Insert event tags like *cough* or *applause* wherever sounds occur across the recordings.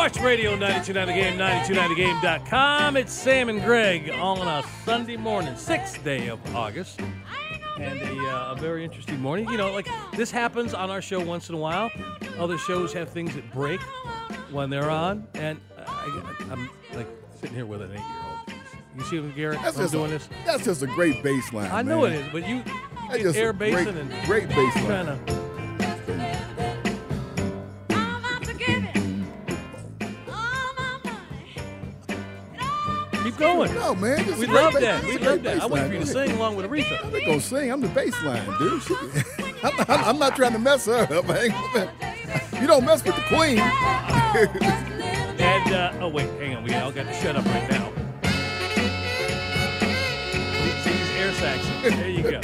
Sports Radio 929 The Game, 929thegame.com. It's Sam and Greg on a Sunday morning, sixth day of August. And a, uh, a very interesting morning. You know, like this happens on our show once in a while. Other shows have things that break when they're on. And I, I'm like sitting here with an eight year old. You see what Garrett? That's I'm just doing a, this. That's just a great baseline. I know man. it is, but you, you air great- basing and great baseline. Of. Keep going. No, man. We love that. We love that. I for you to sing along with Aretha. I'm not gonna sing. I'm the baseline, dude. She- *laughs* I'm, not, I'm not trying to mess her up. *laughs* You don't mess with the queen. *laughs* And uh, oh wait, hang on, we all got to shut up right now. These air sacs. There you go.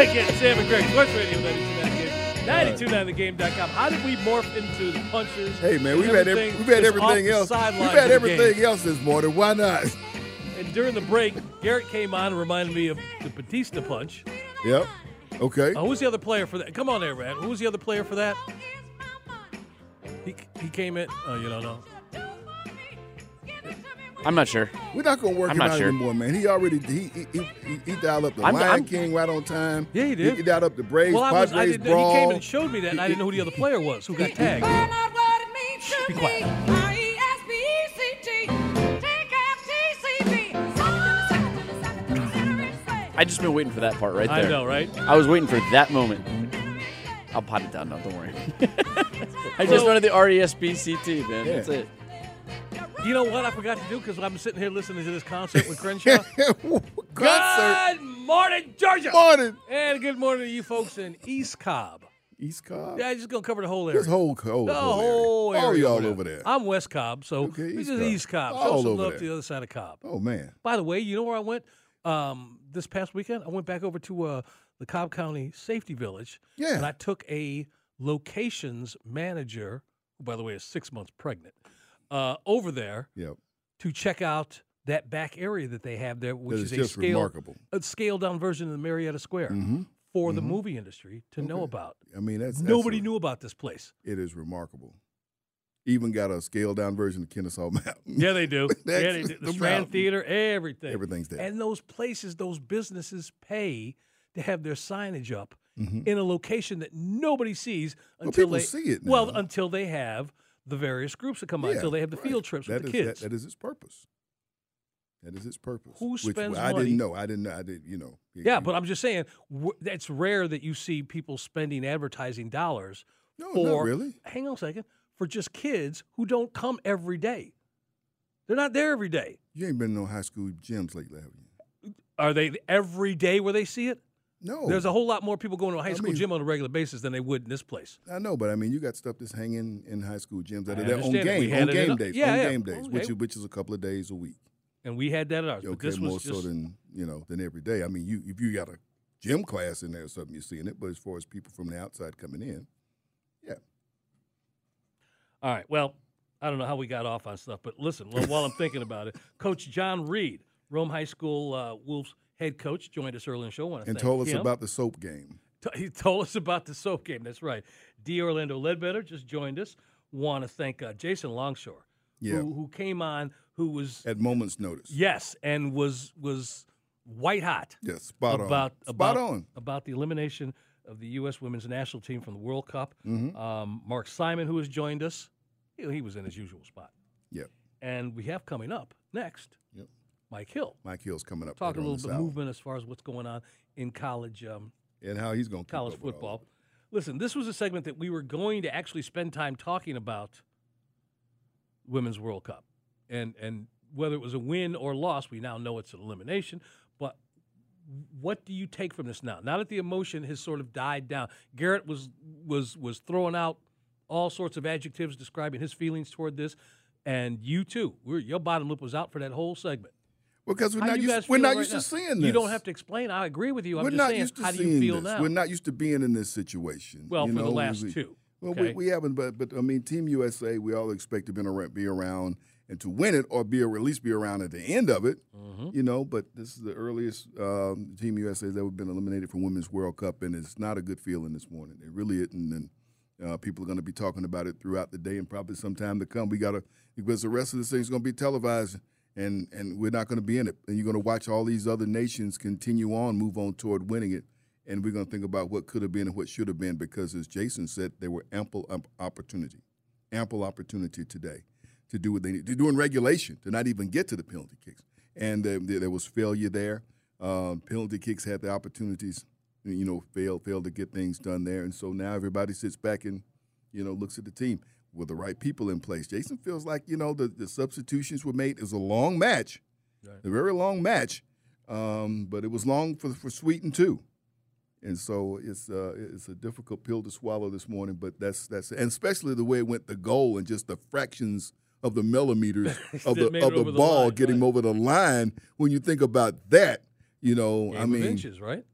Again, Sam and Greg, Sports Radio 929 The Game, 929thegame.com. How did we morph into the punches? hey, man, we've had every, everything we've had everything else. We've had everything else this morning. Why not? And during the break, Garrett came on and reminded me of the Bautista punch. Yep. Okay. Uh, who's the other player for that? Come on there, man. Who's the other player for that? He, he came in. Oh, you don't know. I'm not sure. We're not gonna work I'm him not out sure. anymore, man. He already he he, he, he, he dialed up the I'm- Lion I'm- King right on time. Yeah, he did. He dialed up the Braves Well, I was. I Padres didn't, brawl. he came and showed me that, and I didn't know who the other player was who got tagged. Find out what it means to Be quiet. R-E-S-P-E-C-T. Take F-T-C-B. I just been waiting for that part right there. I know, right? I was waiting for that moment. I'll pot it down now. Don't worry. *laughs* I just wanted the E R-E-S-P-C-T, man. Yeah. That's it. You know what I forgot to do because I'm sitting here listening to this concert with Crenshaw. *laughs* Concert Good morning, Georgia. morning. And good morning to you folks in East Cobb. East Cobb. Yeah, I'm just gonna cover the whole area. This whole whole, the whole whole area. area. All y'all over there. I'm West Cobb, so Okay, this East is Cobb. East Cobb. All Show some over love there. to the other side of Cobb. oh man. By the way, you know where I went um, this past weekend? I went back over to uh, the Cobb County Safety Village. Yeah. And I took a locations manager, who, by the way, is six months pregnant, uh, over there Yep. to check out that back area that they have there, which is is a just scale, remarkable. a scaled down version of the Marietta Square Mm-hmm. for the movie industry to know about. I mean, that's that's Nobody a- knew about this place. It is remarkable. Even got a scaled down version of Kennesaw *laughs* Mountain. Yeah, they do. *laughs* yeah, they do. The the Strand mountain. Theater, everything. Everything's there. And those places, those businesses pay to have their signage up Mhm. in a location that nobody sees Well, until people they see it Well, until they have the various groups that come out, Yeah, until they have the right. field trips That with the kids. That, that is its purpose. That is its purpose. Who which spends I money- didn't know. I didn't know. I did. You know. yeah, but I'm just saying, it's rare that you see people spending advertising dollars no, for. not really. Hang on a second. For just kids who don't come every day. They're not there every day. You ain't been in no high school gyms lately, have you? Are they every day where they see it? No. There's a whole lot more people going to a high I school mean- gym on a regular basis than they would in this place. I know, but I mean, you got stuff that's hanging in high school gyms that I are there on understand it. We game on game days, yeah, on yeah. game days, which Okay. is which is a couple of days a week. And we had that at ours. but Okay, this was more just, so than you know than every day. I mean, you if you got a gym class in there or something, you're seeing it. But as far as people from the outside coming in, yeah, All right. Well, I don't know how we got off on stuff, but listen, while while I'm thinking about it, *laughs* Coach John Reed, Rome High School uh, Wolves head coach, joined us early in the show. I want to and told us him. about the soap game. He told us about the soap game. That's right. D. Orlando Ledbetter just joined us. Want to thank uh, Jason Longshore, Yeah. who, who came on, who was At moments' notice. yes, and was was white hot Yeah, spot on. about Spot on. about the elimination of the U.S. Women's National Team from the World Cup. Mhm. Um, Mark Simon, who has joined us, he, he was in his usual spot. Yeah. And we have coming up next Yep. Mike Hill. Mike Hill's coming up. Talk a little bit movement as far as what's going on in college um, and how he's going to college football. Listen, this was a segment that we were going to actually spend time talking about Women's World Cup. And and whether it was a win or loss, we now know it's an elimination. But what do you take from this now? Now that the emotion has sort of died down, Garrett was was was throwing out all sorts of adjectives describing his feelings toward this, and you too. Your bottom lip was out for that whole segment. Because we're How not used, we're not right used now? to seeing this. You don't have to explain. I agree with you. I'm we're just not saying, used to how do seeing you feel this. now? We're not used to being in this situation. Well, you for the last we- two, Well, okay? we, we haven't, but but I mean, Team USA, we all expect to be around, be around and to win it, or be or at least be around at the end of it. Mm-hmm. You know, but this is the earliest um, Team USA has ever been eliminated from Women's World Cup, and it's not a good feeling this morning. It really isn't, and uh, people are going to be talking about it throughout the day and probably some time to come. We got to because the rest of this thing's going to be televised. And, and we're not going to be in it. And you're going to watch all these other nations continue on, move on toward winning it and we're going to think about what could have been and what should have been because, as Jason said, there were ample opportunity, ample opportunity today to do what they need to do in regulation to not even get to the penalty kicks, and uh, there, was failure there. Um, penalty kicks had the opportunities, you know, failed failed to get things done there, and so now everybody sits back and you know looks at the team with the right people in place. Jason feels like you know the, the substitutions were made. It a long match, a very long match, um, but it was long for for Sweden too and so it's uh, it's a difficult pill to swallow this morning. But that's that's and especially the way it went the goal and just the fractions of the millimeters *laughs* of the of the over the ball line, getting right. over the line. When you think about that, you know, Game I mean, inches, right?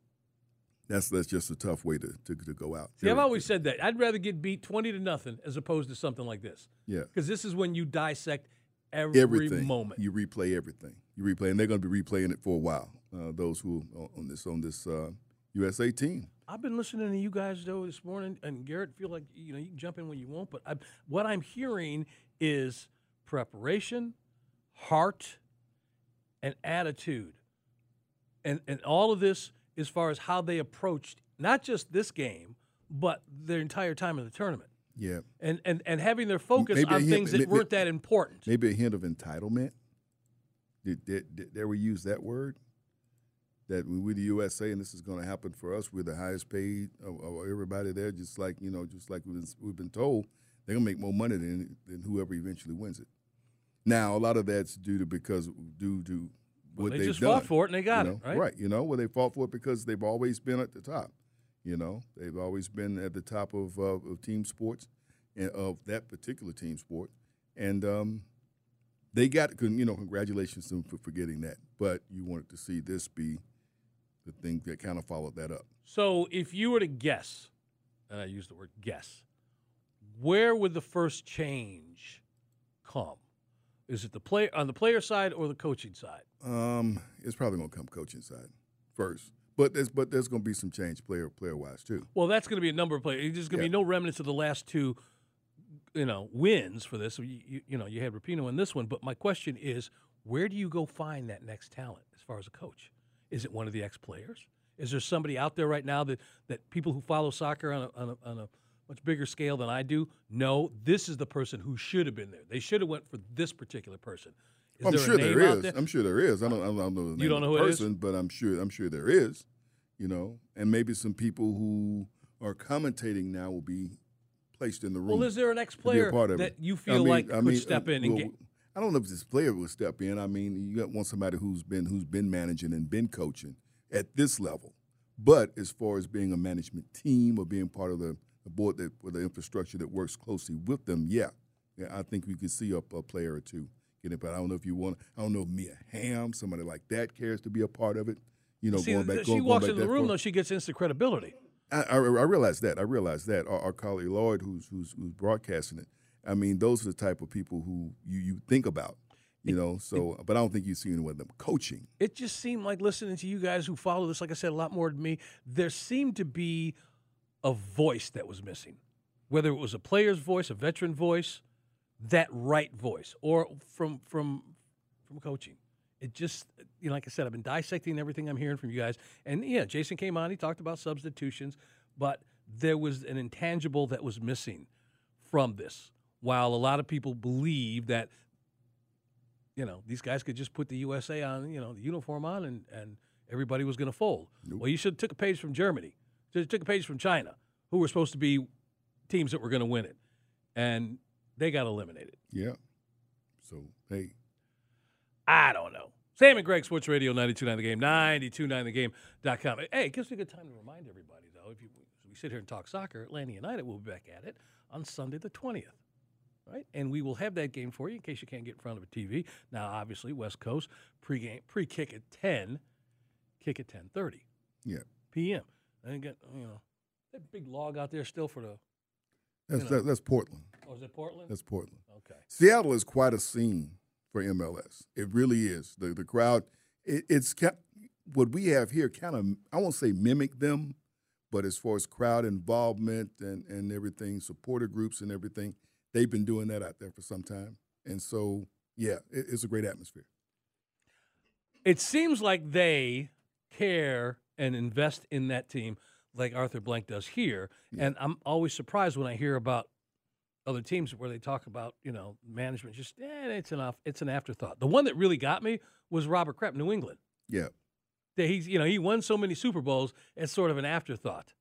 That's that's just a tough way to to, to go out. See, I've always said that. I'd rather get beat 20 to nothing as opposed to something like this. yeah. Because this is when you dissect every Everything moment. you replay everything you replay, and they're going to be replaying it for a while. Uh, those who on- on this on this uh, USA team. I've been listening to you guys though this morning, and Garrett, feel like you know you can jump in when you want, but I, what I'm hearing is preparation, heart, and attitude, and and all of this as far as how they approached not just this game, but their entire time in the tournament, Yeah, and and and having their focus Maybe on hint- things that maybe- weren't that important. maybe a hint of entitlement. Did, did, did they ever use that word? That we, we the USA and this is going to happen for us. We're the highest paid of, of everybody there. Just like you know, just like we've been, we've been told, they're going to make more money than than whoever eventually wins it. Now, a lot of that's due to because due to what they just done. fought for it and they got you it, right? Right. You know, well, they fought for it because they've always been at the top. You know, they've always been at the top of, uh, of team sports, and of that particular team sport, and um, they got you know congratulations to them for, for getting that. But you wanted to see this be the thing that kind of followed that up. So, if you were to guess, and I use the word guess, where would the first change come? Is it the play on the player side or the coaching side? Um, it's probably going to come coaching side first, but there's but there's going to be some change player player wise too. Well, that's going to be a number of players. There's going to Yeah. be no remnants of the last two, you know, wins for this. You, you, you know, you had Rapinoe in this one, but my question is, where do you go find that next talent as far as a coach? Is it one of the ex players? Is there somebody out there right now that that people who follow soccer on a, on a, on a much bigger scale than I do no, this is the person who should have been there. They should have went for this particular person. Is I'm there sure there there? I'm sure there is. I don't. I don't know the name You don't of know the who it is? person, but I'm sure. I'm sure there is. You know, and maybe some people who are commentating now will be placed in the room. Well, is there an ex to be a player that you I feel mean- like I could mean, step uh, in and get? I don't know if this player would step in. I mean, you want somebody who's been who's been managing and been coaching at this level. But as far as being a management team or being part of the, the board that with the infrastructure that works closely with them, yeah, yeah, I think we could see a, a player or two get it. But I don't know if you want. I don't know if Mia Hamm, somebody like that, cares to be a part of it. You know, See, going back. going, she going walks back into the room far. though, she gets instant credibility. I, I, I realize that. I realize that. Our, our colleague Lloyd, who's, who's who's broadcasting it, I mean, those are the type of people who you, you think about, you know. So, but I don't think you see anyone of them coaching. it just seemed like listening to you guys who follow this, like I said, a lot more than me. There seemed to be a voice that was missing, whether it was a player's voice, a veteran voice, that right voice, or from from from coaching. It just, you know, like I said, I've been dissecting everything I'm hearing from you guys, and yeah, Jason came on, he talked about substitutions, but there was an intangible that was missing from this. While a lot of people believe that you know, these guys could just put the USA on, you know, the uniform on, and and everybody was going to fold. Well, you should have took a page from Germany, just took a page from China, who were supposed to be teams that were going to win it, and they got eliminated. Yeah. So hey, I don't know. Sam and Greg, Sports Radio, 92.9 The Game, 92.9thegame.com. Hey, it gives me a good time to remind everybody, though, if you, we sit here and talk soccer, Atlanta United will be back at it on Sunday the 20th, right? And we will have that game for you in case you can't get in front of a TV. Now, obviously, West Coast, pre-game, pre-kick at 10, kick at 10.30 yeah. p.m. And get, you know, that big log out there still for the, That's that, that's Portland. oh, is it Portland? That's Portland. Okay. Seattle is quite a scene for MLS. It really is. The the crowd. It, it's what we have here. Kind of I won't say mimic them, but as far as crowd involvement and and everything, supporter groups and everything, they've been doing that out there for some time. And so yeah, it, it's a great atmosphere. it seems like they care and invest in that team like Arthur Blank does here. And I'm always surprised when I hear about other teams where they talk about, you know, management just eh, it's an off, it's an afterthought. The one that really got me was Robert Kraft, New England. Yeah. That he's, you know, he won so many Super Bowls, it's sort of an afterthought.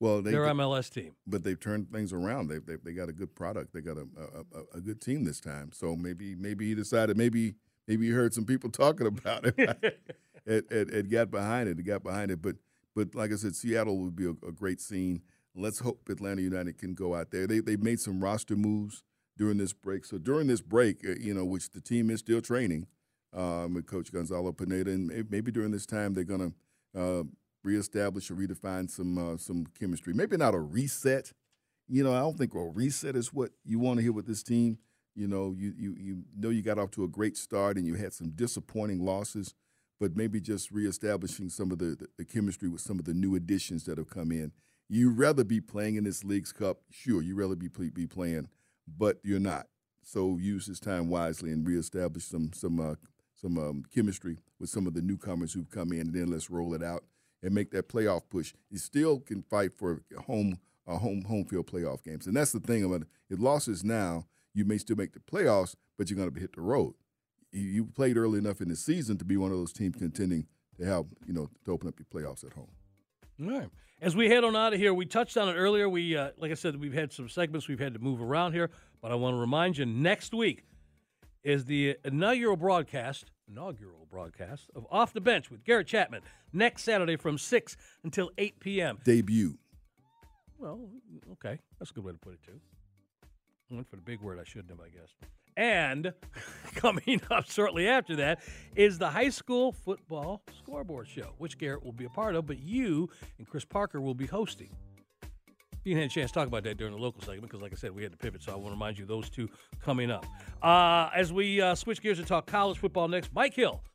Well, they Their MLS team. but they've turned things around. They they they got a good product. They got a a, a, a good team this time. So maybe maybe he decided maybe maybe he heard some people *laughs* talking about it *laughs* and, and, and got behind it. He got behind it. But but like I said, Seattle would be a, a great scene. Let's hope Atlanta United can go out there. They they made some roster moves during this break. So during this break, uh, you know, which the team is still training um, with Coach Gonzalo Pineda, and maybe during this time they're gonna. Uh, reestablish or redefine some uh, some chemistry. Maybe not a reset. You know, I don't think a reset is what you want to hear with this team. You know, you you you know you got off to a great start and you had some disappointing losses, but maybe just reestablishing some of the, the, the chemistry with some of the new additions that have come in. You'd rather be playing in this League's Cup, sure. You'd rather be be playing, but you're not. So use this time wisely and reestablish some some uh, some um, chemistry with some of the newcomers who've come in, and then let's roll it out and make that playoff push. You still can fight for home uh, home home field playoff games, and that's the thing about it. If losses now, you may still make the playoffs, but you're going to hit the road. You, played early enough in the season to be one of those teams contending to have you know to open up your playoffs at home. All right. As we head on out of here, we touched on it earlier. We, uh, like I said, we've had some segments we've had to move around here, but I want to remind you next week is the inaugural broadcast, inaugural broadcast of Off the Bench with Garrett Chapman next Saturday from 6 until 8 p.m. Debut. Well, okay. That's a good way to put it, too. I went for the big word I shouldn't have, I guess. And *laughs* coming up shortly after that is the high school football scoreboard show, which Garrett will be a part of, but you and Chris Parker will be hosting. You have a chance to talk about that during the local segment because, like I said, we had to pivot. So I want to remind you those two coming up. Uh, as we uh, switch gears and talk college football next, Mike Hill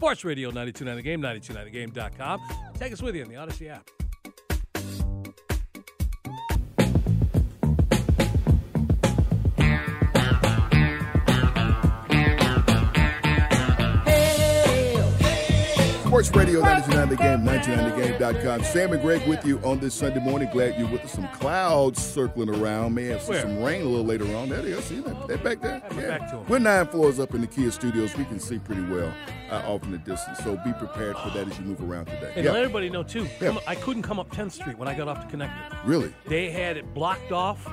Sports Radio 929 The Game, 929thegame.com. Take us with you in the Odyssey app. Sports Radio 929 The Game, 929TheGame.com. Sam and Greg with you on this Sunday morning. Glad you're with us. Some clouds circling around. May have some, Where? some rain a little later on. There they are. See that? They're back there. Back. We're nine floors up in the Kia studios. We can see pretty well uh, off in the distance. So be prepared for that as you move around today. And Yeah. let everybody know too. Yeah. I couldn't come up 10th Street when I got off the connector. Really? They had it blocked off.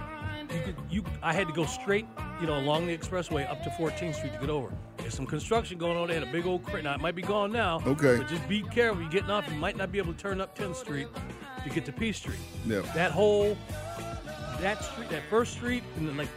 You could, you, I had to go straight, you know, along the expressway up to 14th Street to get over. There's some construction going on. They had a big old crane. Now it might be gone now. Okay. But just be careful. You're getting off. You might not be able to turn up 10th Street to get to P Street. Yeah. That whole, that street, that first street, and then like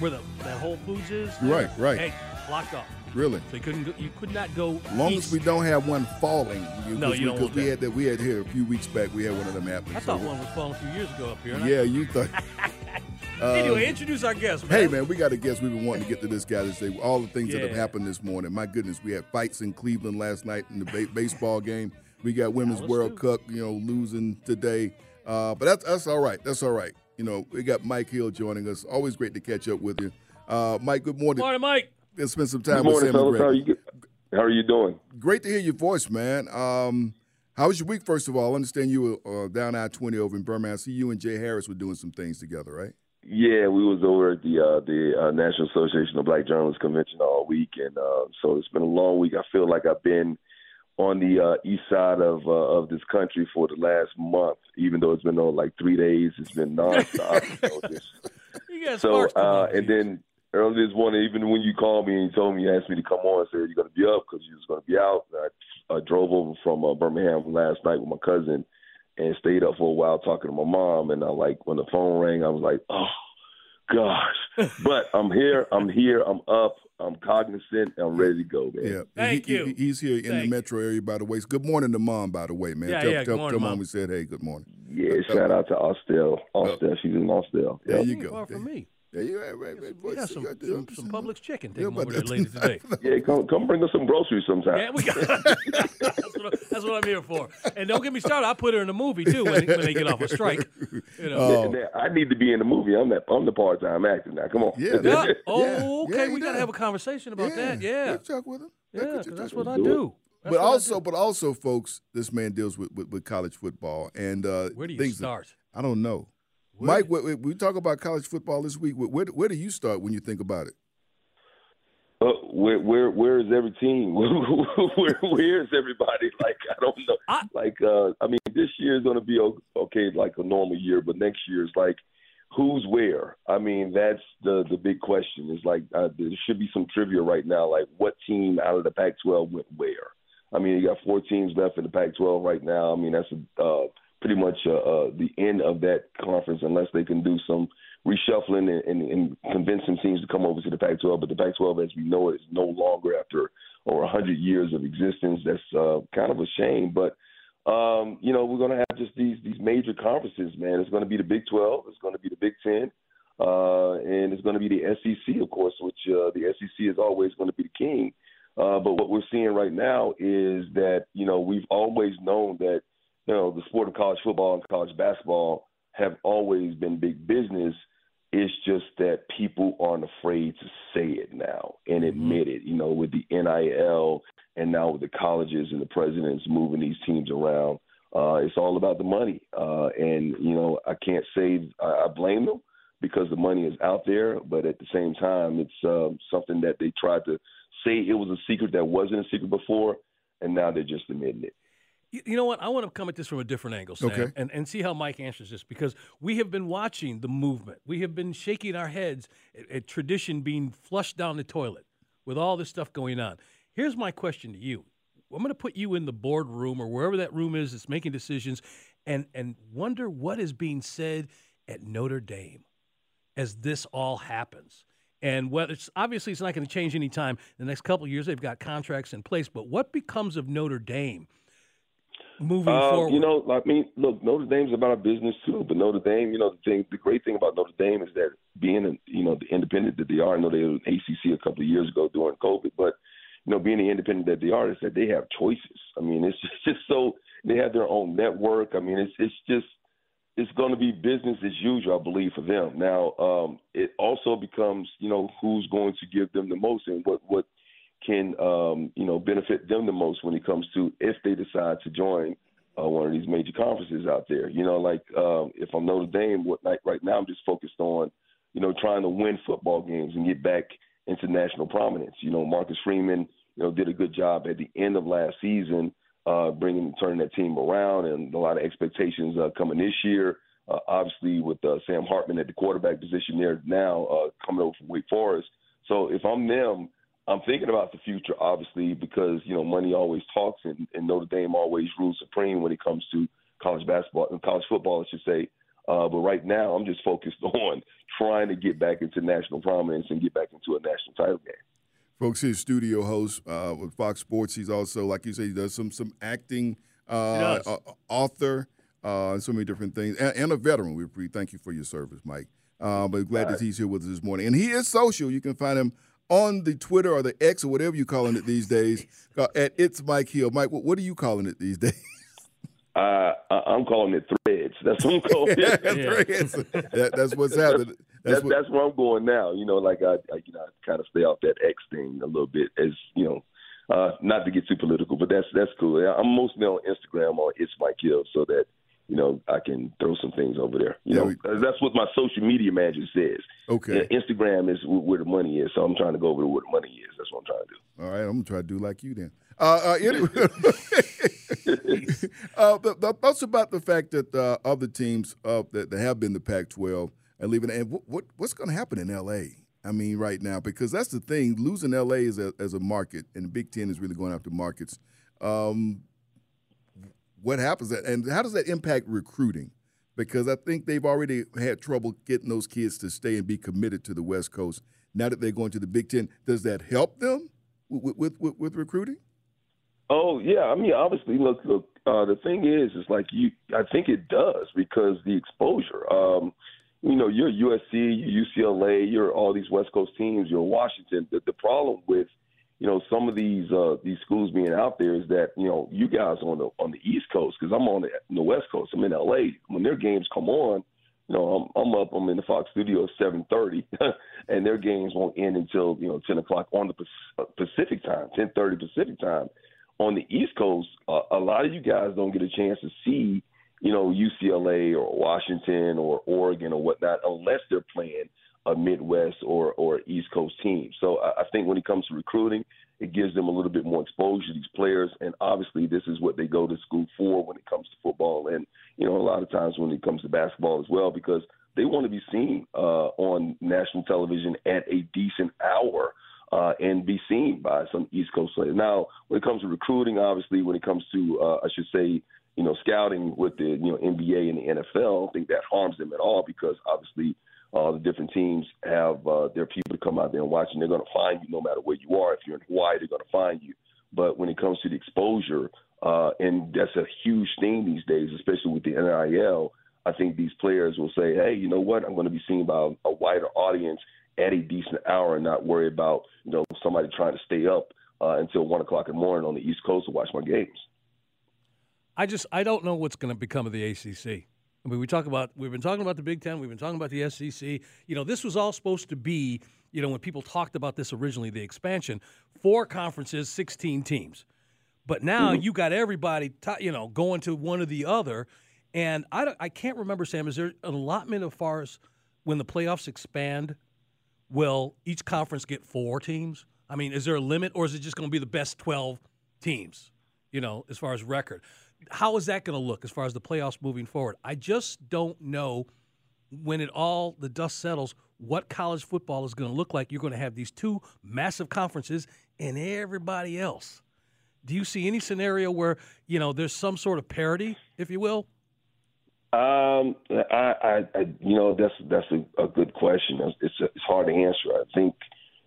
where the that Whole Foods is. Right, right. Hey, blocked off. Really? So you couldn't, go, you could not go. As long east. as we don't have one falling. No, because you we, don't 'cause want we that. had that. We had here a few weeks back. We had one of them happen. I So thought one was falling a few years ago up here. and I- Yeah, you thought. *laughs* Uh, anyway, introduce our guest, man. Hey man, we got a guest. We've been wanting to get to this guy to say all the things that have happened this morning. My goodness, we had fights in Cleveland last night in the ba- baseball game. We got Women's let's World do Cup, you know, losing today. Uh, but that's that's all right. That's all right. You know, we got Mike Hill joining us. Always great to catch up with you. Uh, Mike, good morning. Morning, Mike. Let's spend some time Good with morning, Sam fellas. How are you? How are you doing? Great to hear your voice, man. Um, how was your week? First of all, I understand you were uh, down I twenty over in Birmingham. I see you and Jay Harris were doing some things together, right? Yeah, we was over at the uh, the uh, National Association of Black Journalists convention all week, and uh, so it's been a long week. I feel like I've been on the uh, east side of uh, of this country for the last month, even though it's been on like three days. It's been nonstop. you know, just- *laughs* You got so uh, and then early this morning, even when you called me and you told me you asked me to come on, said you're going to be up because you was going to be out. I, I drove over from uh, Birmingham last night with my cousin and stayed up for a while talking to my mom. And I like when the phone rang, I was like, oh gosh. *laughs* but I'm here. I'm here. I'm up. I'm cognizant. I'm ready to go, man. Yeah. Thank He- you. he- he's here in Thank the metro area, by the way. Good morning to mom, by the way, man. Yeah, tell, yeah, good tell, morning, tell Mom. we said, hey, good morning. Yeah, shout out to Austell. Austell, oh. she's in Austell. There you go. Mm, far from me. Yeah, you right, right, right. We got some, some, some Publix chicken. Take Yeah, over there later *laughs* today. Yeah, come come bring us some groceries sometime. Yeah, we got. *laughs* that's, what I, that's what I'm here for. And don't get me started. I put her in a movie too when, when they get off a strike. You know. Oh. And then I need to be in the movie. I'm that. I'm the part time actor now. Come on. Yeah. yeah. Yeah, Oh, okay. he we got to have a conversation about that. Yeah. Let's talk with him. Yeah, Let's 'cause talk that's what. I do. That's But also, but also, folks, this man deals with, with, with college football and uh, where do you things that- start? I don't know. Where- Mike, we, we talk about college football this week. Where, where, where do you start when you think about it? Uh, where where where is every team? *laughs* where where is everybody? *laughs* Like I don't know. I- like uh, I mean, this year is going to be okay, like a normal year, but next year is like who's where? I mean, that's the the big question. Is like uh, there should be some trivia right now. Like what team out of the Pac-12 went where? I mean, you got four teams left in the Pac-12 right now. I mean, that's a uh, pretty much uh, uh, the end of that conference, unless they can do some reshuffling and, and, and convince some teams to come over to the Pac-12. But the Pac-12, as we know it, is no longer after over 100 years of existence. That's uh, kind of a shame. But um, you know, we're going to have just these these major conferences, man. It's going to be the Big 12. It's going to be the Big 10. Uh, and it's going to be the SEC, of course, which uh, the SEC is always going to be the king. Uh, but what we're seeing right now is that you know we've always known that you know the sport of college football and college basketball have always been big business. It's just that people aren't afraid to say it now and admit it. You know, with the NIL and now with the colleges and the presidents moving these teams around, uh, it's all about the money. Uh, and you know, I can't say I, I blame them because the money is out there, but at the same time, it's um, something that they tried to say it was a secret that wasn't a secret before, and now they're just admitting it. You you know what? I want to come at this from a different angle, Sam, Okay. and, and see how Mike answers this because we have been watching the movement. We have been shaking our heads at, at tradition being flushed down the toilet with all this stuff going on. Here's my question to you. I'm going to put you in the boardroom or wherever that room is that's making decisions and, and wonder what is being said at Notre Dame as this all happens. And whether it's obviously it's not going to change any time. The next couple of years, they've got contracts in place. But what becomes of Notre Dame moving Uh, forward? you know, I mean, look, Notre Dame's about a business too, but Notre Dame, you know, the thing, the great thing about Notre Dame is that being, you know, the independent that they are. I know they were in ACC a couple of years ago during COVID, but you know, being the independent that they are, is that they have choices. I mean, it's *laughs* just, just so they have their own network. I mean, it's it's just it's going to be business as usual, I believe, for them. Now, um, it also becomes, you know, who's going to give them the most and what what can um, you know benefit them the most when it comes to if they decide to join uh, one of these major conferences out there. You know, like um, if I'm Notre Dame, what like right now I'm just focused on you know trying to win football games and get back into national prominence. You know, Marcus Freeman you know did a good job at the end of last season. Uh, bringing turning that team around and a lot of expectations uh, coming this year. Uh, obviously, with uh, Sam Hartman at the quarterback position there now, uh, coming over from Wake Forest. So if I'm them, I'm thinking about the future, obviously, because you know money always talks, and, and Notre Dame always rules supreme when it comes to college basketball and college football, I should say. Uh, but right now, I'm just focused *laughs* on trying to get back into national prominence and get back into a national title game. Folks, his studio host uh, with Fox Sports. He's also, like you say, he does some some acting, uh, uh, author, uh, and so many different things, and, and a veteran. We we thank you for your service, Mike. Uh, but glad that he's here with us this morning, and he is social. You can find him on the Twitter or the X or whatever you're calling it these days uh, at it's Mike Hill. Mike, what, what are you calling it these *laughs* days? Uh, I'm calling it threads. That's what I'm *laughs* calling it. Threads. That- that's what's happening. That's That's what- that's where I'm going now. You know, like I, I you know, I kind of stay off that X thing a little bit, as you know, uh, not to get too political, but that's that's cool. I'm mostly on Instagram on It's Mike Hill, so that you know I can throw some things over there. You Yeah, know, we- that's what my social media manager says. Okay. Yeah, Instagram is where the money is, so I'm trying to go over to where the money is. That's what I'm trying to do. All right, I'm gonna try to do like you then. Uh, uh, anyway, *laughs* *laughs* uh, but, but also about the fact that uh, other teams uh, that, that have been the Pac-12 and leaving, and what, what what's going to happen in LA? I mean, right now, because that's the thing. Losing LA as a, as a market, and the Big Ten is really going after markets. Um, what happens, that, and how does that impact recruiting? Because I think they've already had trouble getting those kids to stay and be committed to the West Coast. Now that they're going to the Big Ten, does that help them with with, with, with recruiting? Oh yeah, I mean obviously look look uh the thing is is like you I think it does because the exposure. Um you know, you're USC, UCLA, you're all these West Coast teams, you're Washington. The, the problem with you know some of these uh these schools being out there is that you know you guys on the on the East Coast because I'm on the, the West Coast. I'm in LA. When their games come on, you know I'm I'm up. I'm in the Fox studio at 7:30, *laughs* and their games won't end until you know 10 o'clock on the Pacific time, 10:30 Pacific time. On the East Coast, uh, a lot of you guys don't get a chance to see you know UCLA or Washington or Oregon or whatnot unless they're playing a Midwest or or East Coast team. So I, I think when it comes to recruiting, it gives them a little bit more exposure to these players, and obviously this is what they go to school for when it comes to football, and you know a lot of times when it comes to basketball as well, because they want to be seen uh, on national television at a decent hour. Uh, and be seen by some East Coast players. Now, when it comes to recruiting, obviously, when it comes to, uh, I should say, you know, scouting with the you know NBA and the NFL, I don't think that harms them at all because obviously uh, the different teams have uh, their people to come out there and watch, and they're going to find you no matter where you are. If you're in Hawaii, they're going to find you. But when it comes to the exposure, uh, and that's a huge thing these days, especially with the NIL. I think these players will say, "Hey, you know what? I'm going to be seen by a wider audience at a decent hour, and not worry about you know somebody trying to stay up uh, until one o'clock in the morning on the East Coast to watch my games." I just I don't know what's going to become of the ACC. I mean, we talk about we've been talking about the Big Ten, we've been talking about the SEC. You know, this was all supposed to be. You know, when people talked about this originally, the expansion, four conferences, sixteen teams. But now mm-hmm. you got everybody, t- you know, going to one or the other. And I, don't- I can't remember, Sam, is there an allotment as far as when the playoffs expand? Will each conference get four teams? I mean, is there a limit, or is it just going to be the best 12 teams, you know, as far as record? How is that going to look as far as the playoffs moving forward? I just don't know when it all, the dust settles, what college football is going to look like. You're going to have these two massive conferences and everybody else. Do you see any scenario where you know there's some sort of parity, if you will? Um, I, I, I you know, that's that's a, a good question. It's it's, it's hard to answer. I think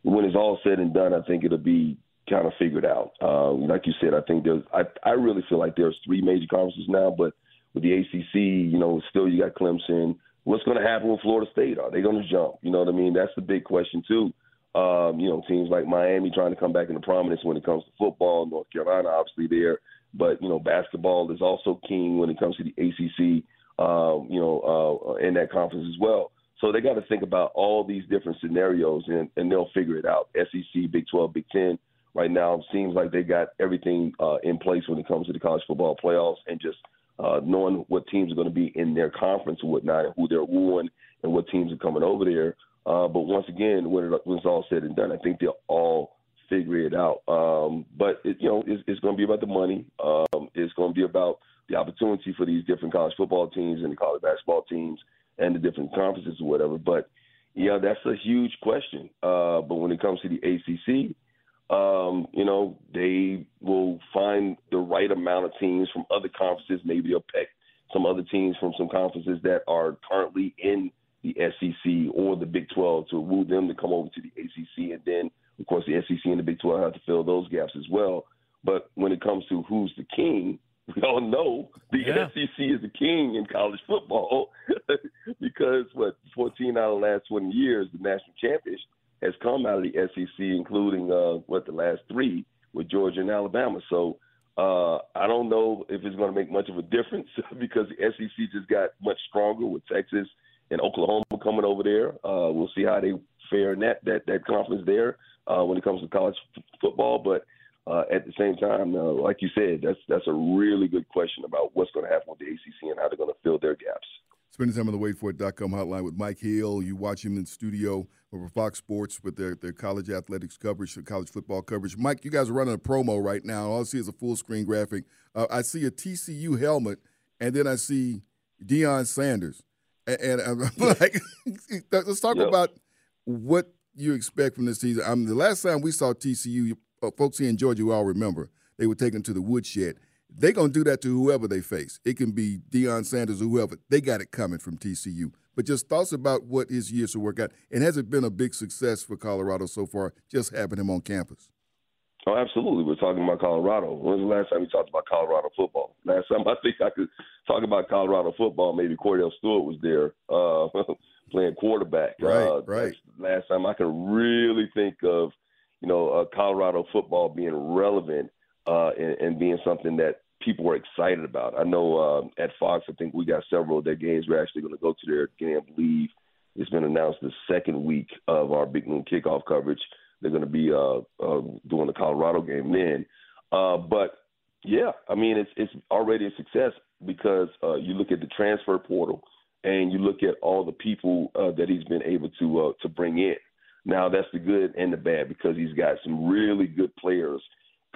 when it's all said and done, I think it'll be kind of figured out. Um, like you said, I think there's. I I really feel like there's three major conferences now, but with the ACC, you know, still you got Clemson. What's going to happen with Florida State? Are they going to jump? You know what I mean? That's the big question too. Um, you know, teams like Miami trying to come back into prominence when it comes to football. North Carolina, obviously, there. But you know, basketball is also king when it comes to the ACC. Um, you know, uh, in that conference as well. So they got to think about all these different scenarios, and, and they'll figure it out. SEC, Big 12, Big 10 right now. Seems like they got everything uh, in place when it comes to the college football playoffs and just uh, knowing what teams are going to be in their conference and whatnot, and who they're wooing, and what teams are coming over there. Uh, but once again, when, it, when it's all said and done, I think they'll all figure it out. Um, but it, you know, it's, it's going to be about the money. Um, it's going to be about the opportunity for these different college football teams and the college basketball teams and the different conferences or whatever. But yeah, that's a huge question. Uh, but when it comes to the ACC, um, you know, they will find the right amount of teams from other conferences. Maybe they'll pick some other teams from some conferences that are currently in the SEC or the Big 12 to woo them to come over to the ACC. And then, of course, the SEC and the Big 12 have to fill those gaps as well. But when it comes to who's the king, *laughs* we all know the Yeah. SEC is the king in college football *laughs* because what 14 out of the last 20 years, the national champions has come out of the SEC, including uh, what the last three with Georgia and Alabama. So uh, I don't know if it's going to make much of a difference *laughs* because the SEC just got much stronger with Texas and Oklahoma coming over there. Uh, we'll see how they fare in that that that conference there uh, when it comes to college f- football, but. Uh, at the same time, uh, like you said, that's that's a really good question about what's going to happen with the ACC and how they're going to fill their gaps. Spending time on the waitforit.com hotline with Mike Hill. You watch him in studio over Fox Sports with their, their college athletics coverage, their college football coverage. Mike, you guys are running a promo right now. All I see is a full screen graphic. Uh, I see a TCU helmet, and then I see Deion Sanders. And, and I'm *laughs* like, *laughs* let's talk Yep. about what you expect from this season. I mean, the last time we saw TCU, uh, folks here in Georgia, we all remember, they were taken to the woodshed. They're going to do that to whoever they face. It can be Deion Sanders or whoever. They got it coming from TCU. But just thoughts about what his years will work out. And has it been a big success for Colorado so far, just having him on campus? Oh, absolutely. We're talking about Colorado. When was the last time we talked about Colorado football? Last time *laughs* I think I could talk about Colorado football, maybe Kordell Stewart was there uh, *laughs* playing quarterback. Right, uh, right. Last time I can really think of, you know, uh, Colorado football being relevant uh, and, and being something that people were excited about. I know uh, at Fox, I think we got several of their games. We're actually going to go to their game. I believe it's been announced the second week of our Big Noon kickoff coverage. They're going to be uh, uh, doing the Colorado game then. Uh, but yeah, I mean it's it's already a success because uh, you look at the transfer portal and you look at all the people uh, that he's been able to uh, to bring in. Now that's the good and the bad because he's got some really good players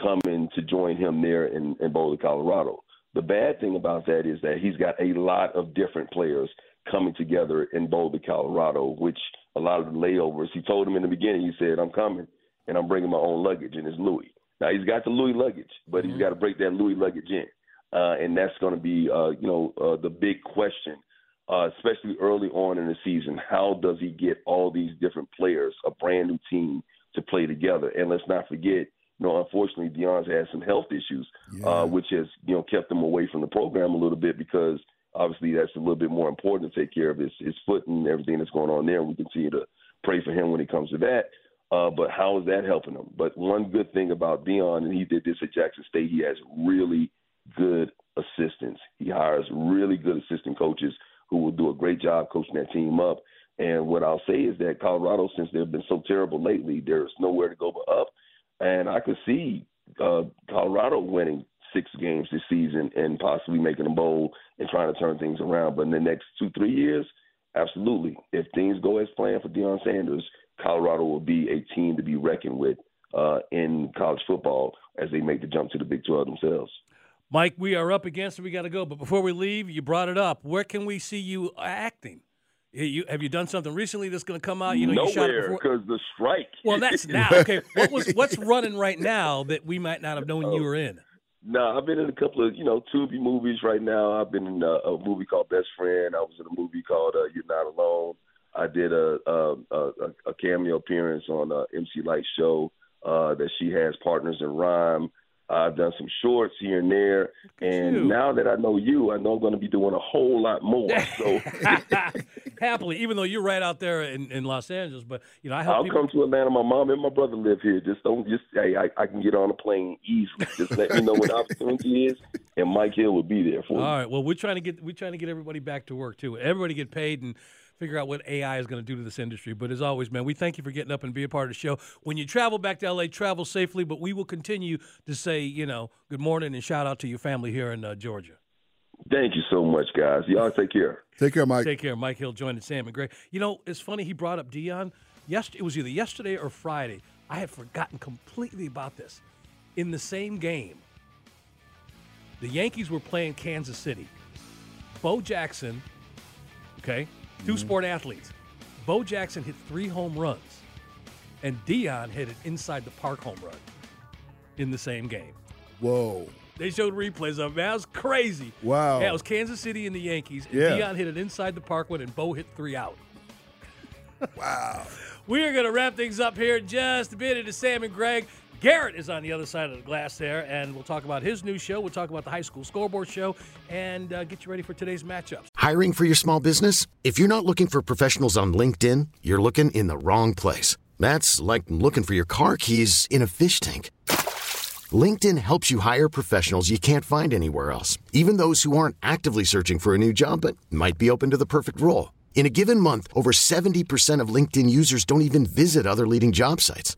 coming to join him there in, in Boulder, Colorado. The bad thing about that is that he's got a lot of different players coming together in Boulder, Colorado, which a lot of the layovers, he told him in the beginning, he said, I'm coming and I'm bringing my own luggage, and it's Louis. Now, he's got the Louis luggage, but he's got to break that Louis luggage in. Uh, and that's going to be, uh, you know, uh, the big question, uh, especially early on in the season. How does he get all these different players, a brand new team, to play together? And let's not forget, you know, unfortunately, Deion's had some health issues, uh, which has, you know, kept him away from the program a little bit because obviously that's a little bit more important to take care of his, his foot and everything that's going on there. We continue to pray for him when it comes to that. Uh, but how is that helping him? But one good thing about Deion, and he did this at Jackson State, he has really good assistants. He hires really good assistant coaches who will do a great job coaching that team up. And what I'll say is that Colorado, since they've been so terrible lately, there's nowhere to go but up. And I could see uh, Colorado winning six games this season and possibly making a bowl and trying to turn things around. But in the next two, three years, absolutely. If things go as planned for Deion Sanders, Colorado will be a team to be reckoned with uh, in college football as they make the jump to the Big 12 themselves. Mike, we are up against it. We got to go. But before we leave, you brought it up. Where can we see you acting? You, you- have you done something recently that's going to come out? You know, you shot it Nowhere because the strike. Well, that's *laughs* now. Okay, what was what's running right now that we might not have known Oh. you were in? No, I've been in a couple of you know Tubi movies right now. I've been in a, a movie called Best Friend. I was in a movie called uh, You're Not Alone. I did a a, a, a cameo appearance on uh, MC Lyte's show uh, that she has partners in rhyme. I've done some shorts here and there, and you. now that I know you, I know I'm going to be doing a whole lot more. So *laughs* Happily, even though you're right out there in, in Los Angeles, but you know, I help I'll people. come to Atlanta. My mom and my brother live here. Just don't just hey, I, I can get on a plane easily. Just let me know when the opportunity is, and Mike Hill will be there for All you. All right. Well, we're trying to get we're trying to get everybody back to work too. Everybody get paid, and figure out what AI is going to do to this industry. But as always, man, we thank you for getting up and being a part of the show. When you travel back to LA, travel safely. But we will continue to say, you know, good morning and shout out to your family here in uh, Georgia. Thank you so much, guys. Y'all take care. Take care, Mike. Take care. Mike Hill joining Sam and Greg. You know, it's funny he brought up Deion. Yes, it was either yesterday or Friday. I had forgotten completely about this. In the same game, the Yankees were playing Kansas City. Bo Jackson, okay, 2 sport athletes. Bo Jackson hit three home runs, and Deion hit an inside the park home run in the same game. Whoa. They showed replays of it. That was crazy. Wow. Yeah, it was Kansas City and the Yankees. And Yeah. Deion hit it inside the park one, and Bo hit three out. *laughs* Wow. We are going to wrap things up here in just a bit. It is Sam and Greg. Garrett is on the other side of the glass there, and we'll talk about his new show. We'll talk about the high school scoreboard show, and uh, get you ready for today's matchups. Hiring for your small business? If you're not looking for professionals on LinkedIn, you're looking in the wrong place. That's like looking for your car keys in a fish tank. LinkedIn helps you hire professionals you can't find anywhere else, even those who aren't actively searching for a new job but might be open to the perfect role. In a given month, over 70% of LinkedIn users don't even visit other leading job sites.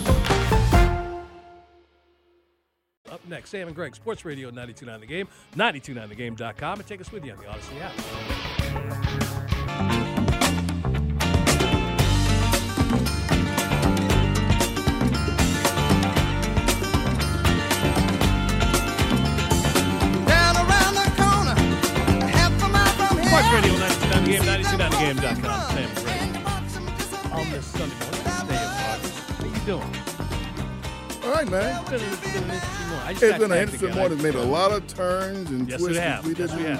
Next, Sam and Greg, Sports Radio 929 The Game, 929thegame.com, and take us with you on the Odyssey app. Down around the corner, half a mile from here. Sports Radio 929 The Game, 929thegame.com. Sam Greg. On this Sunday morning, day of August. How you doing? All right, man. It's been, it's been an interesting morning. It's been a interesting morning. I- Made a lot of turns and Yes, twists. have. We Yes, didn't,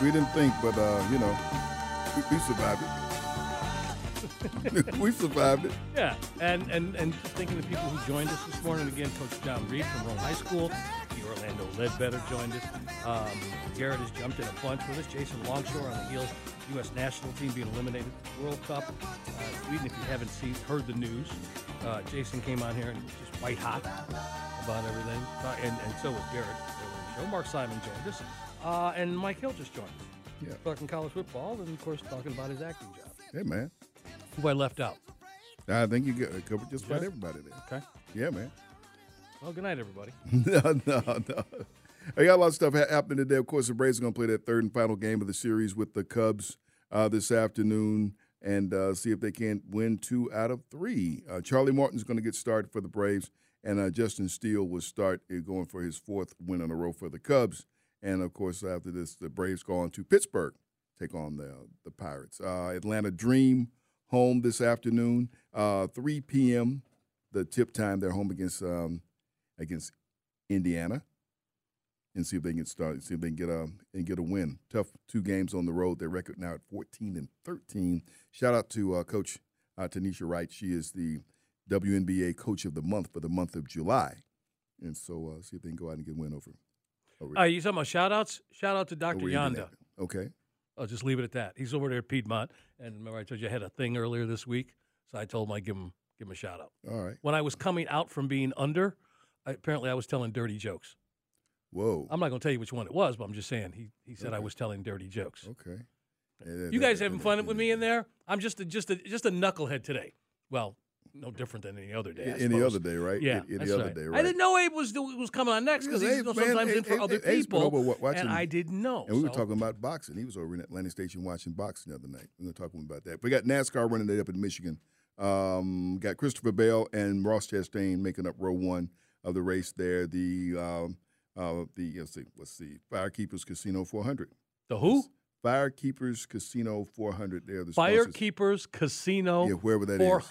we we didn't think, but uh, you know, we, we survived it. *laughs* we survived it. Yeah, and, and and thinking of people who joined us this morning again, Coach John Reed from Rome High School, the Orlando Ledbetter joined us. Um, Garrett has jumped in a bunch with us. Jason Longshore on the heels, U.S. national team being eliminated World Cup. Uh, Sweden, if you haven't seen, heard the news, uh, Jason came on here and was just white hot about everything, uh, and and so was Garrett. earlier in the show. Mark Simon joined us, uh, and Mike Hill just joined us. Yeah. Talking college football, and of course talking about his acting job. Hey, man. Who I left out. I think you covered just about Yeah? everybody there. Okay. Yeah, man. Well, good night, everybody. *laughs* no, no, no. I got a lot of stuff ha- happening today. Of course, the Braves are going to play that third and final game of the series with the Cubs uh, this afternoon and uh, see if they can win two out of three. Uh, Charlie Morton's going to get started for the Braves, and uh, Justin Steele will start uh, going for his fourth win in a row for the Cubs. And of course, after this, the Braves go on to Pittsburgh, take on the the Pirates. Uh, Atlanta Dream home this afternoon, uh, 3 p.m. The tip time. They're home against um, against Indiana, and see if they can start. See if they can get a and get a win. Tough two games on the road. Their record now at 14 and 13. Shout out to uh, Coach uh, Tanisha Wright. She is the WNBA Coach of the Month for the month of July, and so uh, see if they can go out and get a win over. over Uh, you talking about shout outs? Shout out to Dr. Yonda. Okay. I'll just leave it at that. He's over there at Piedmont. And remember, I told you I had a thing earlier this week. So I told him I'd give him, give him a shout out. All right. When I was coming out from being under, apparently I was telling dirty jokes. Whoa. I'm not going to tell you which one it was, but I'm just saying he, he said I was telling dirty jokes. Okay. You guys having fun with me in there? I'm just a, just a, just a knucklehead today. Well, no different than any other day. I Any suppose. other day, right? Yeah, Any other right. day, I didn't know Abe was was coming on next because he's sometimes man, in for Abe- other Abe's people, watching- and I didn't know. And we were so- talking about boxing. He was over in Atlantic Station watching boxing the other night. We were talking about that. We got NASCAR running it up in Michigan. Um, got Christopher Bell and Ross Chastain making up row one of the race there. The um, uh, the let's see, let's see, Firekeepers Casino 400. The who? Firekeepers Casino 400. They're the sponsors. Firekeepers Casino. Yeah, wherever that is.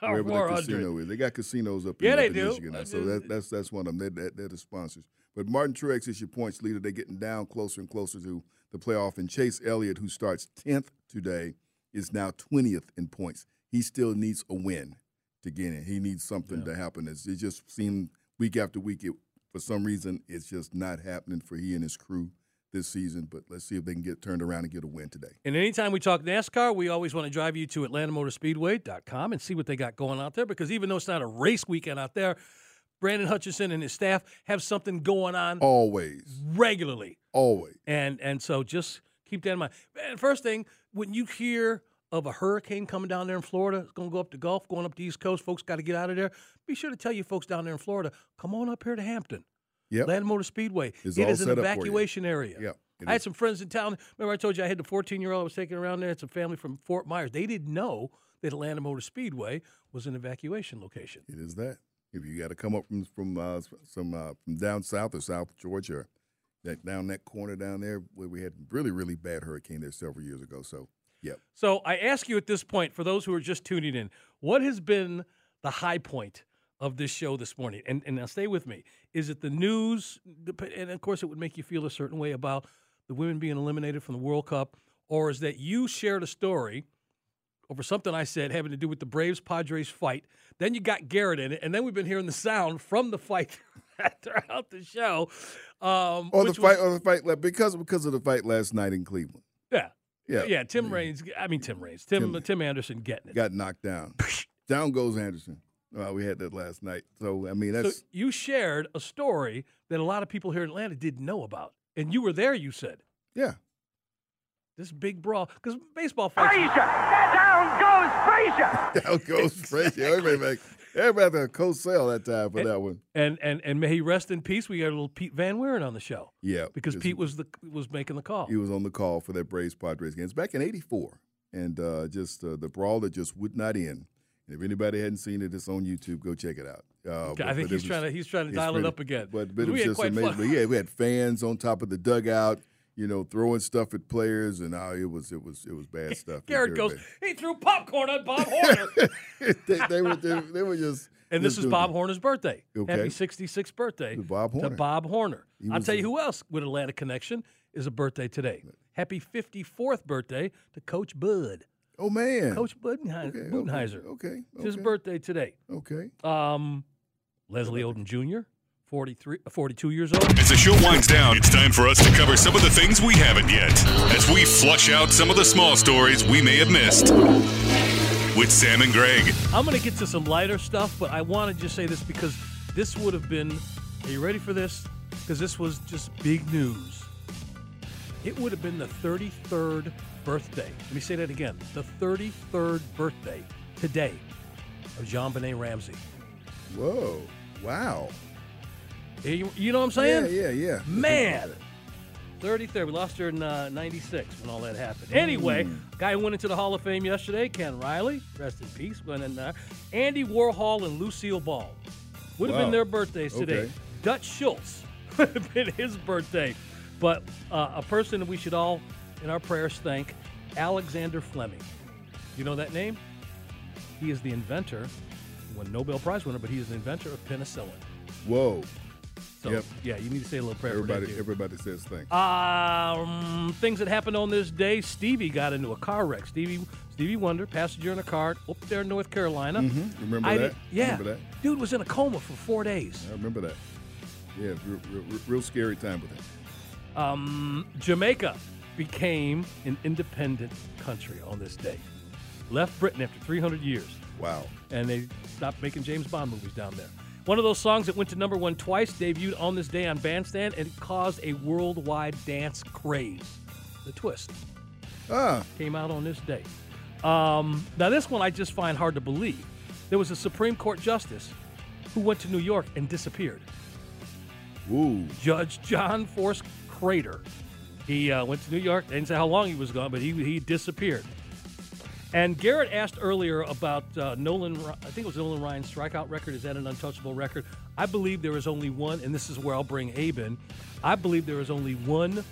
Wherever that *laughs* casino is. They got casinos up Yeah, in, they up in do. Michigan now. So that, that's that's one of them. They're, they're, the sponsors. But Martin Truex is your points leader. They're getting down closer and closer to the playoff. And Chase Elliott, who starts 10th today, is now 20th in points. He still needs a win to get in. He needs something to happen. It's, it just seemed week after week, it, for some reason, it's just not happening for he and his crew this season. But let's see if they can get turned around and get a win today. And anytime we talk NASCAR, we always want to drive you to AtlantaMotorspeedway.com and see what they got going out there because even though it's not a race weekend out there, Brandon Hutchison and his staff have something going on Always, regularly. always. And and so just keep that in mind. And first thing, when you hear of a hurricane coming down there in Florida, it's going to go up the Gulf, going up the East Coast, folks got to get out of there. Be sure to tell you folks down there in Florida, come on up here to Hampton. Yep. Land Motor Speedway. It's it is an set up for you. evacuation area. Yep, I had some friends in town. Remember, I told you I had the 14 year old I was taking around there. It's a family from Fort Myers. They didn't know that Atlanta Motor Speedway was an evacuation location. It is that. If you got to come up from from uh, some uh, from down south or South Georgia, that down that corner down there where we had really really bad hurricane there several years ago. So, yep. So I ask you at this point, for those who are just tuning in, what has been the high point of this show this morning? And and now stay with me. Is it the news? And of course, it would make you feel a certain way about the women being eliminated from the World Cup, or is that you shared a story over something I said having to do with the Braves Padres fight? Then you got Garrett in it, and then we've been hearing the sound from the fight *laughs* throughout the show. Um, Or the fight, was- or the fight, because because of the fight last night in Cleveland, yeah. Yeah. yeah, Tim Raines. I mean, Tim Raines. Tim Tim- Tim Anderson getting it. got knocked down. *laughs* down goes Anderson. Uh, we had that last night. So I mean, that's So you shared a story that a lot of people here in Atlanta didn't know about, and you were there. You said yeah. this big brawl because baseball fights. Down goes Frazier. Down goes Frazier. *laughs* Everybody, everybody had a Cosell that time for that one. And and and may he rest in peace. We got a little Pete Van Wieren on the show Yeah, because Pete was the was making the call. He was on the call for that Braves Padres game. It's back in '84, and uh, just uh, the brawl that just would not end. And if anybody hadn't seen it, it's on YouTube. Go check it out. Uh, I think he's trying to- he's trying to dial it up again. But, but it was just amazing. But yeah, we had fans on top of the dugout, you know, throwing stuff at players, and uh, it was it was it was bad stuff. It Garrett very goes. He threw popcorn on Bob Horner, *laughs* they, they were they, they were just. and this is Bob it. Horner's birthday. Okay. Happy 66th birthday To Bob to Horner. Bob Horner. I'll was tell you who else with Atlanta connection is a birthday today. Happy 54th birthday to Coach Bud. Oh man, Coach Budenholzer. Okay, okay, Budenholzer. okay, It's his birthday today. Okay. Um, Leslie Odom Jr., 43, uh, 42 years old. As the show winds down, it's time for us to cover some of the things we haven't yet, as we flush out some of the small stories we may have missed. With Sam and Greg. I'm going to get to some lighter stuff, but I want to just say this because this would have been. Are you ready for this? Because this was just big news. It would have been the 33rd birthday. Let me say that again. The 33rd birthday today of JonBenét Ramsey. Whoa! Wow! You, you know what I'm saying? Yeah, yeah, yeah. Man. 33rd. We lost her in uh, 96 when all that happened. Anyway, Hmm. guy who went into the Hall of Fame yesterday, Ken Riley, rest in peace, went in there. Andy Warhol and Lucille Ball. Would have Wow. been their birthdays today. Okay. Dutch Schultz *laughs* would have been his birthday. But uh, a person that we should all, in our prayers, thank, Alexander Fleming. You know that name? He is the inventor, won Nobel Prize winner, but he is the inventor of penicillin. Whoa! So, Yep. yeah, you need to say a little prayer for Everybody, that everybody says thanks. Um, things that happened on this day. Stevie got into a car wreck. Stevie Stevie Wonder, passenger in a car up there in North Carolina. Mhm. Remember I that? did- yeah. Remember that? Dude was in a coma for four days. I remember that. Yeah, real, real, real scary time with him. Um, Jamaica became an independent country on this day. Left Britain after 300 years. Wow. And they stopped making James Bond movies down there. One of those songs that went to number one twice debuted on this day on Bandstand and it caused a worldwide dance craze. The Twist. Ah. Came out on this day. Um, now, this one I just find hard to believe. There was a Supreme Court justice who went to New York and disappeared. Ooh. Judge John Force Crater. He uh, went to New York. They didn't say how long he was gone, but he, he disappeared. And Garrett asked earlier about uh, Nolan, I think it was Nolan Ryan's strikeout record. Is that an untouchable record? I believe there is only one, and this is where I'll bring Abe in. I believe there is only one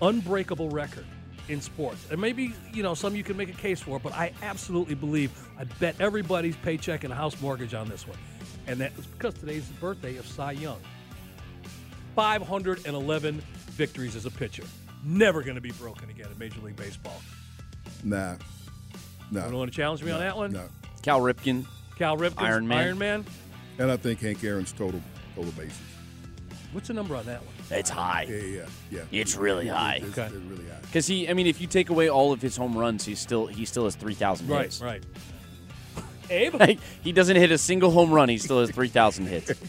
unbreakable record in sports. And maybe, you know, some you can make a case for, but I absolutely believe I bet everybody's paycheck and house mortgage on this one. And that was because today's the birthday of Cy Young. 511 victories as a pitcher. Never going to be broken again in Major League Baseball. Nah. No. You don't want to challenge me on that one? No. Cal Ripken. Cal Ripken, Iron Man. Iron Man. And I think Hank Aaron's total total bases. What's the number on that one? It's high. Yeah, yeah, yeah. It's really Yeah, high. It's, Okay. it's really high. Because he, I mean, if you take away all of his home runs, he still he still has three thousand Right, hits. right. *laughs* Abe? Like, he doesn't hit a single home run. He still has three thousand hits. *laughs*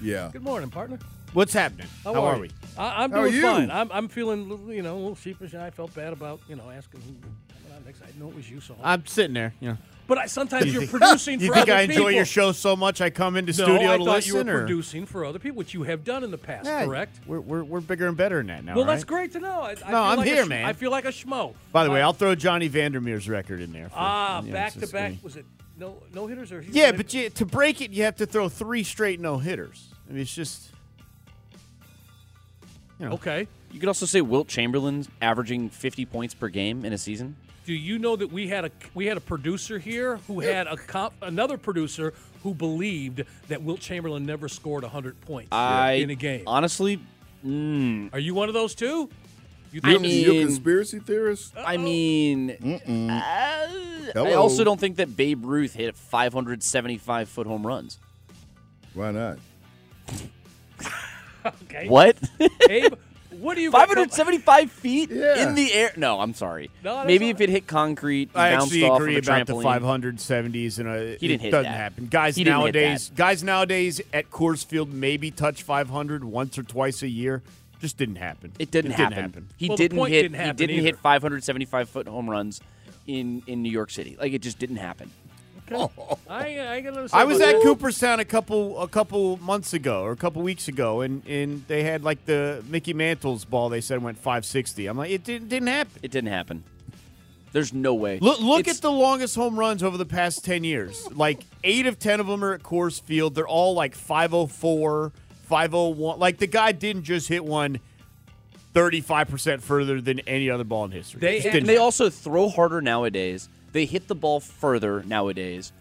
Yeah. Good morning, partner. What's happening? How, How are, are you? we? I, I'm doing fine. I'm, I'm feeling, you know, a little sheepish. and I felt bad about, you know, asking who coming on next. I know it was you, so. I'm sitting there. You know. but I, sometimes You you're think- producing You for think other I enjoy people. your show so much I come into no, studio I to thought listen? you were or? producing for other people, which you have done in the past, Yeah, correct? We're, we're, we're bigger and better than that now. well, right? that's great to know. I, I No, feel I'm like here, sch- man. I feel like a schmo. By the way, I'll throw Johnny Vander Meer's record in there. For, ah, you know, back to back. Was it no no hitters or? Yeah, but you, to break it, you have to throw three straight no hitters. I mean, it's just. You know. okay. You could also say Wilt Chamberlain averaging fifty points per game in a season. Do you know that we had a we had a producer here who had a comp, another producer who believed that Wilt Chamberlain never scored 100 points I in a game? honestly, mm, Are you one of those two? You I think- mean- you're a conspiracy theorist? I mean, uh, I also don't think that Babe Ruth hit 575 foot home runs. Why not? *laughs* okay. What? Abe, what do you *laughs* got com- 575 feet Yeah. in the air? No, I'm sorry. No, that's Maybe all if it hit concrete, I bounced actually off agree of a about the trampoline. 570s, and uh, He didn't it hit doesn't that. happen. Guys He didn't hit nowadays, that. guys nowadays at Coors Field maybe touch 500 once or twice a year. Just didn't happen. It didn't, It happen. He Well, the didn't point hit. didn't happen he didn't either. hit 575 foot home runs in in New York City. Like it just didn't happen. Okay. Oh. I, I gotta say I was at. Cooperstown a couple a couple months ago or a couple weeks ago, and, and they had like the Mickey Mantle's ball. They said went 560. I'm like, it didn't, didn't happen. It didn't happen. There's no way. Look, look It's- at the longest home runs over the past 10 years. Like eight of 10 of them are at Coors Field. They're all like 504, 501. Like the guy didn't just hit one 35% further than any other ball in history. They- And they also throw harder nowadays. They hit the ball further nowadays.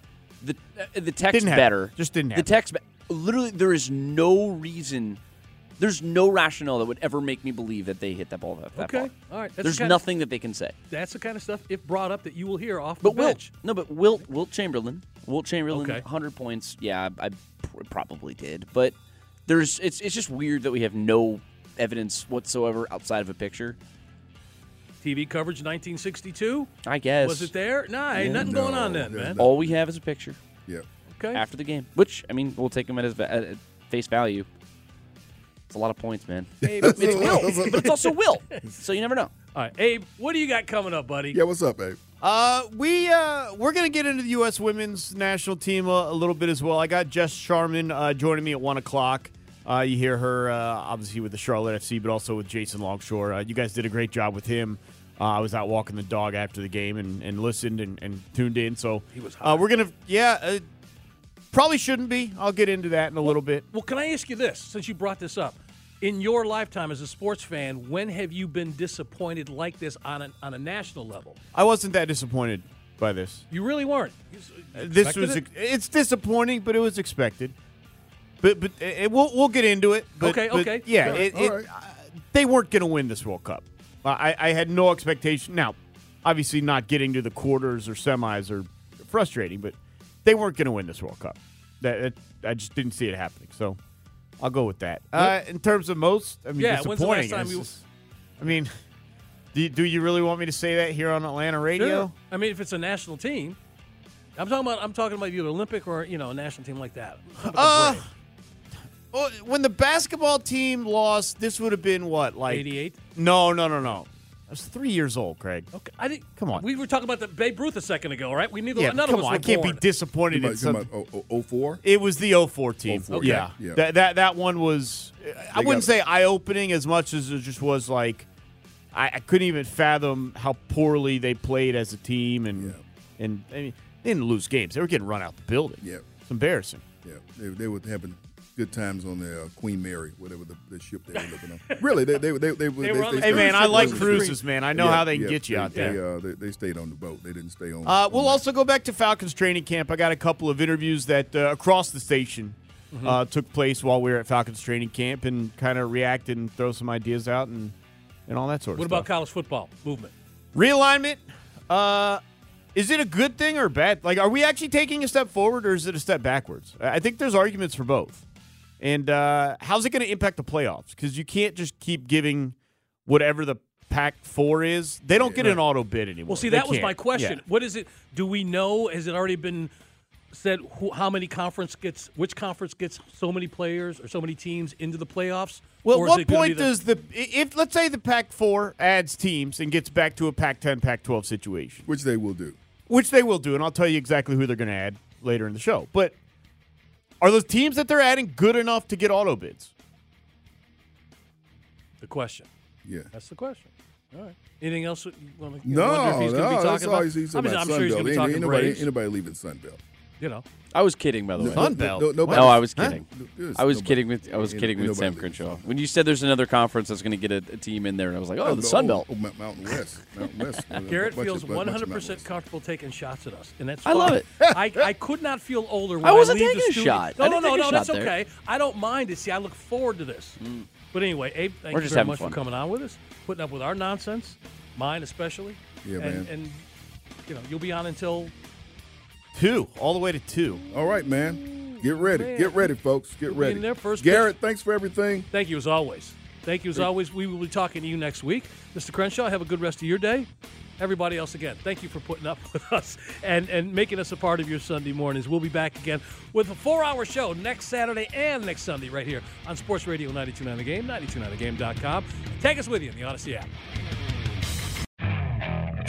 The uh, the tech's Didn't happen. better. Just didn't The happen. tech's be- literally there is no reason. There's no rationale that would ever make me believe that they hit that ball that, that Okay. far. All right. That's the There's of- nothing that they can say. That's the kind of stuff, if brought up, that you will hear off But the Wilt, bench. no, but Wilt, Wilt Chamberlain, Wilt Chamberlain, Okay. 100 points. Yeah, I, I pr- probably did, but there's it's it's just weird that we have no evidence whatsoever outside of a picture. TV coverage 1962. I guess Was it there? Nah, ain't Yeah. nothing going on then, man. not. all we have is a picture Yeah. Okay. after the game, which I mean we'll take them at, his, at at face value. It's a lot of points, man. Abe, *laughs* It's Will, but it's also Will, so you never know. All right, Abe, what do you got coming up, buddy? Yeah, what's up, Abe? Uh, we uh, we're gonna get into the U.S. Women's National Team a, a little bit as well. I got Jess Sharman uh, joining me at one o'clock. Uh, you hear her uh, obviously with the Charlotte FC, but also with Jason Longshore. Uh, you guys did a great job with him. Uh, I was out walking the dog after the game and, and listened and, and tuned in. So He was uh, we're gonna yeah uh, probably shouldn't be. I'll get into that in a little bit. Well, can I ask you this, since you brought this up? In your lifetime as a sports fan, when have you been disappointed like this on a, on a national level? I wasn't that disappointed by this. You really weren't. You you Uh, this was it? it's disappointing, but it was expected. But but uh, we'll we'll get into it. But, Okay, but okay. Yeah, it, All it, right. uh, they weren't going to win this World Cup. I I had no expectation. Now, obviously, not getting to the quarters or semis are frustrating, but they weren't going to win this World Cup. That, that I just didn't see it happening. So I'll go with that. Uh, in terms of most, I mean, Yeah, when's the last disappointing. just- I mean, do you, do you really want me to say that here on Atlanta radio? Sure. I mean, if it's a national team, I'm talking about. I'm talking about either Olympic or you know a national team like that. Uh, Oh, when the basketball team lost, this would have been what, like 88. No, no, no, no. I was three years old, Craig. Okay, I didn't. Come on. We were talking about the Babe Ruth a second ago, right? We neither. Yeah, none come of us on. were I can't born. be disappointed You in about, you some. about oh, 04? It was the 04 team. 04, Yeah. yeah. That, that that one was. I wouldn't say eye opening as much as it just was like. I, I couldn't even fathom how poorly they played as a team, and Yeah. and I mean, they didn't lose games. They were getting run out the building. Yeah. It's embarrassing. Yeah, they, they were having good times on the uh, Queen Mary, whatever the, the ship they were living on. Really, they they they, they, They were on the Hey, man, I like cruises, man. I know how they can get you they, out there. They, uh, they, they stayed on the boat. They didn't stay on. Uh, we'll also go back to Falcons training camp. I got a couple of interviews that uh, across the station Mhm. uh, took place while we were at Falcons training camp and kind of react and throw some ideas out and, and all that sort of What stuff. about college football movement? Realignment, uh, is it a good thing or bad? Like, are we actually taking a step forward or is it a step backwards? I I think there's arguments for both. And uh, how's it going to impact the playoffs? Because you can't just keep giving whatever the Pac four is. They don't get an auto bid anymore. Well, see, that was my question. Yeah. What is it? Do we know? Has it already been said who, how many conference gets, which conference gets so many players or so many teams into the playoffs? Well, at what it gonna be point the- does the if let's say the Pac four adds teams and gets back to a Pac ten, Pac twelve situation, which they will do, which they will do, and I'll tell you exactly who they're going to add later in the show. But are those teams that they're adding good enough to get auto bids? the question? Yeah, that's the question. All right. Anything else? You want to, No, wonder if he's going no, be that's talking all about? he's, he's I'm, talking I'm about sure he's going to be talking Ain't, anybody, Braves. anybody leaving Sunbelt. You know, I was kidding, by the way. No- no- no- no, I was Huh? kidding. There's I was nobody- kidding with I was kidding with Sam nobody Crenshaw when you said there's another conference that's going to get a, a team in there, and I was like, oh, oh the Sun Belt. Oh, Mount- Mountain West. Mountain West. *laughs* Garrett feels of 100 percent comfortable taking shots at us, and that's I love it. I, I could not feel older when I wasn't leave the taking a studio. shot. No, no, no, no. That's there. okay. I don't mind it. See, I look forward to this. Mm. But anyway, Abe, thank We're you just very much fun. for coming on with us, putting up with our nonsense, mine especially. Yeah, and, man. And you know, you'll be on until two, all the way to two. All right, man. Get ready. man. Get ready, folks. Get ready. in there first Garrett, thanks for everything. Thank you as always. Thank you as always. We will be talking to you next week. Mr. Crenshaw, have a good rest of your day. Everybody else, again, thank you for putting up *laughs* with us and, and making us a part of your Sunday mornings. We'll be back again with a four hour show next Saturday and next Sunday right here on Sports Radio 929 The Game, 929thegame.com. Take us with you in the Odyssey app.